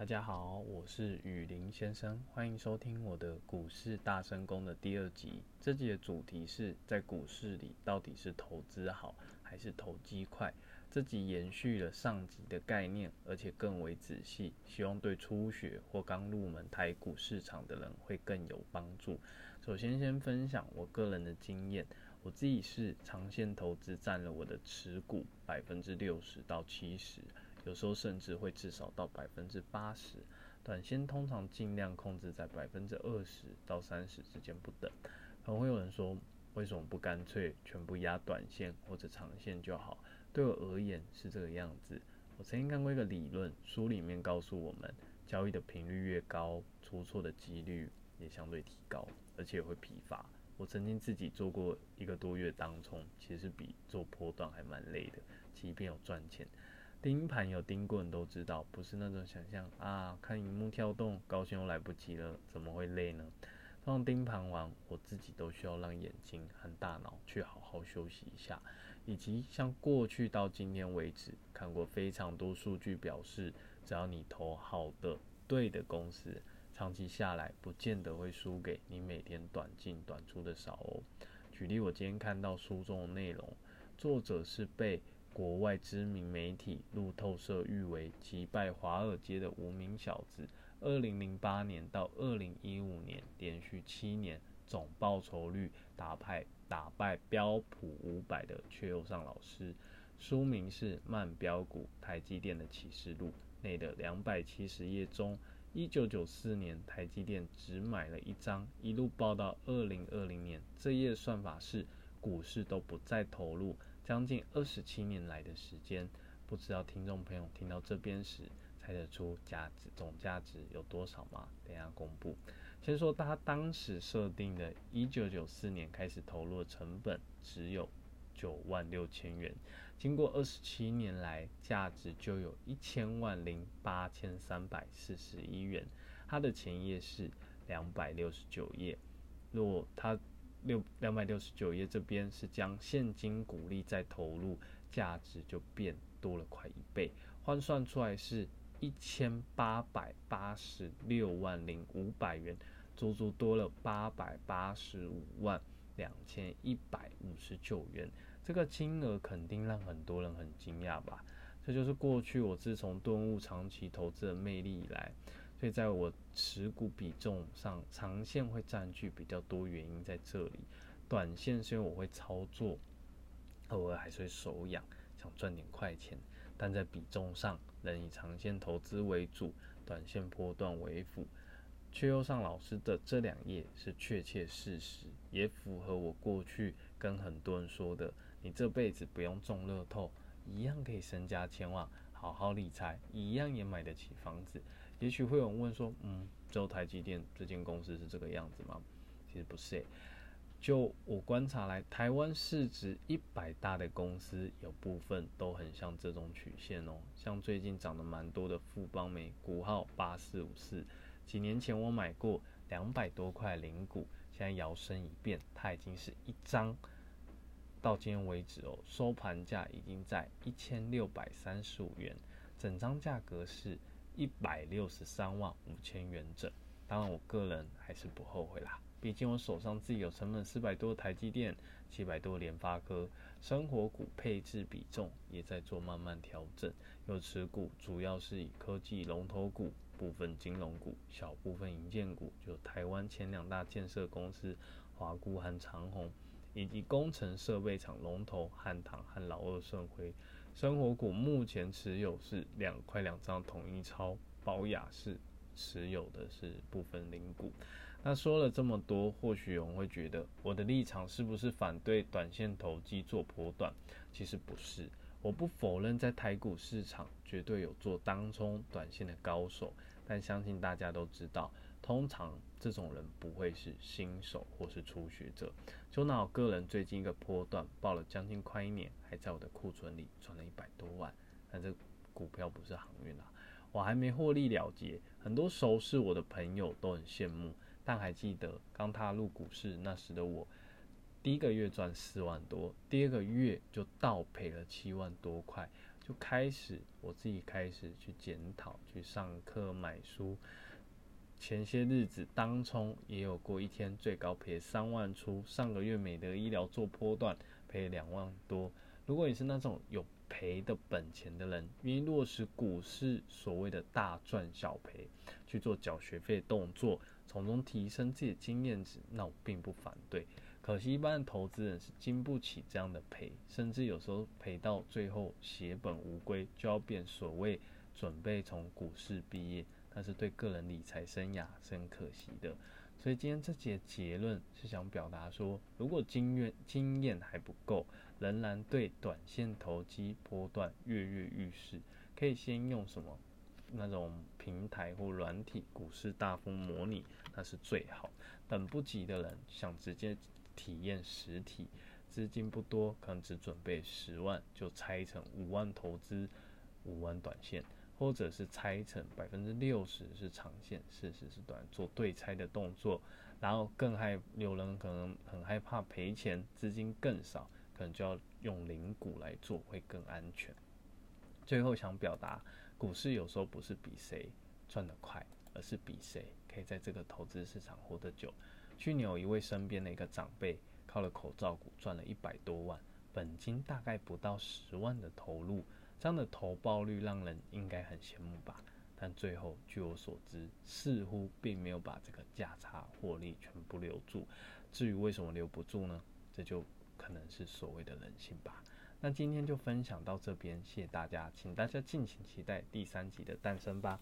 大家好，我是雨林先生，欢迎收听我的股市大声功的第二集。这集的主题是在股市里到底是投资好还是投机快？这集延续了上集的概念，而且更为仔细，希望对初学或刚入门台股市场的人会更有帮助。首先，先分享我个人的经验。我自己是长线投资占了我的持股百分之六十到七十，有时候甚至会至少到百分之八十。短线通常尽量控制在百分之二十到三十之间不等。可能会有人说，为什么不干脆全部压短线或者长线就好？对我而言是这个样子。我曾经看过一个理论，书里面告诉我们，交易的频率越高，出错的几率也相对提高，而且会疲乏。我曾经自己做过一个多月当冲，其实比做波段还蛮累的，即便有赚钱。盯盘有盯过人都知道，不是那种想象啊，看荧幕跳动，高兴又来不及了，怎么会累呢？放盯盘完，我自己都需要让眼睛和大脑去好好休息一下，以及像过去到今天为止，看过非常多数据表示，只要你投好的、对的公司。长期下来，不见得会输给你每天短进短出的少哦。举例，我今天看到书中的内容，作者是被国外知名媒体路透社誉为击败华尔街的无名小子。二零零八年到二零一五年，连续七年总报酬率打败打败标普五百的阙右上老师。书名是《慢标股：台积电的启示录》内的两百七十页中。一九九四年，台积电只买了一张，一路报到二零二零年。这页算法是股市都不再投入，将近二十七年来的时间。不知道听众朋友听到这边时，猜得出价值总价值有多少吗？等下公布。先说他当时设定的，一九九四年开始投入的成本只有。九万六千元，经过二十七年来，价值就有一千万零八千三百四十一元。它的前页是两百六十九页，若它六两百六十九页这边是将现金股利再投入，价值就变多了快一倍，换算出来是一千八百八十六万零五百元，足足多了八百八十五万两千一百五十九元。这个金额肯定让很多人很惊讶吧？这就是过去我自从顿悟长期投资的魅力以来，所以在我持股比重上，长线会占据比较多，原因在这里。短线虽然我会操作，偶尔还是会手痒，想赚点快钱，但在比重上仍以长线投资为主，短线波段为辅。却又上老师的这两页是确切事实，也符合我过去跟很多人说的。你这辈子不用中乐透，一样可以身家千万，好好理财，一样也买得起房子。也许会有人问说，嗯，就台积电这间公司是这个样子吗？其实不是，就我观察来，台湾市值一百大的公司，有部分都很像这种曲线哦。像最近涨得蛮多的富邦美，股号八四五四，几年前我买过两百多块零股，现在摇身一变，它已经是一张。到今天为止哦，收盘价已经在一千六百三十五元，整张价格是一百六十三万五千元整。当然，我个人还是不后悔啦，毕竟我手上自己有成本四百多台积电，七百多联发科，生活股配置比重也在做慢慢调整。有持股主要是以科技龙头股、部分金融股、小部分银建股，就台湾前两大建设公司华固和长虹。以及工程设备厂龙头汉唐和老二顺辉，生活股目前持有是两块两张统一超，保雅是持有的是部分零股。那说了这么多，或许有人会觉得我的立场是不是反对短线投机做波段？其实不是，我不否认在台股市场绝对有做当冲短线的高手，但相信大家都知道。通常这种人不会是新手或是初学者。就拿我个人最近一个波段报了将近快一年，还在我的库存里赚了一百多万。但这股票不是航运啊，我还没获利了结。很多熟识我的朋友都很羡慕，但还记得刚踏入股市那时的我，第一个月赚四万多，第二个月就倒赔了七万多块。就开始我自己开始去检讨，去上课买书。前些日子当冲也有过一天最高赔三万出，上个月美德医疗做波段赔两万多。如果你是那种有赔的本钱的人，愿意落实股市所谓的大赚小赔，去做缴学费动作，从中提升自己的经验值，那我并不反对。可惜一般的投资人是经不起这样的赔，甚至有时候赔到最后血本无归，就要变所谓准备从股市毕业。但是对个人理财生涯是很可惜的，所以今天这节结论是想表达说，如果经验经验还不够，仍然对短线投机波段跃跃欲试，可以先用什么那种平台或软体股市大风模拟，那是最好。等不及的人想直接体验实体，资金不多，可能只准备十万，就拆成五万投资，五万短线。或者是拆成百分之六十是长线，四十是短，做对拆的动作，然后更害有人可能很害怕赔钱，资金更少，可能就要用零股来做会更安全。最后想表达，股市有时候不是比谁赚得快，而是比谁可以在这个投资市场活得久。去年有一位身边的一个长辈，靠了口罩股赚了一百多万，本金大概不到十万的投入。这样的投报率让人应该很羡慕吧？但最后据我所知，似乎并没有把这个价差获利全部留住。至于为什么留不住呢？这就可能是所谓的人性吧。那今天就分享到这边，谢谢大家，请大家敬请期待第三集的诞生吧。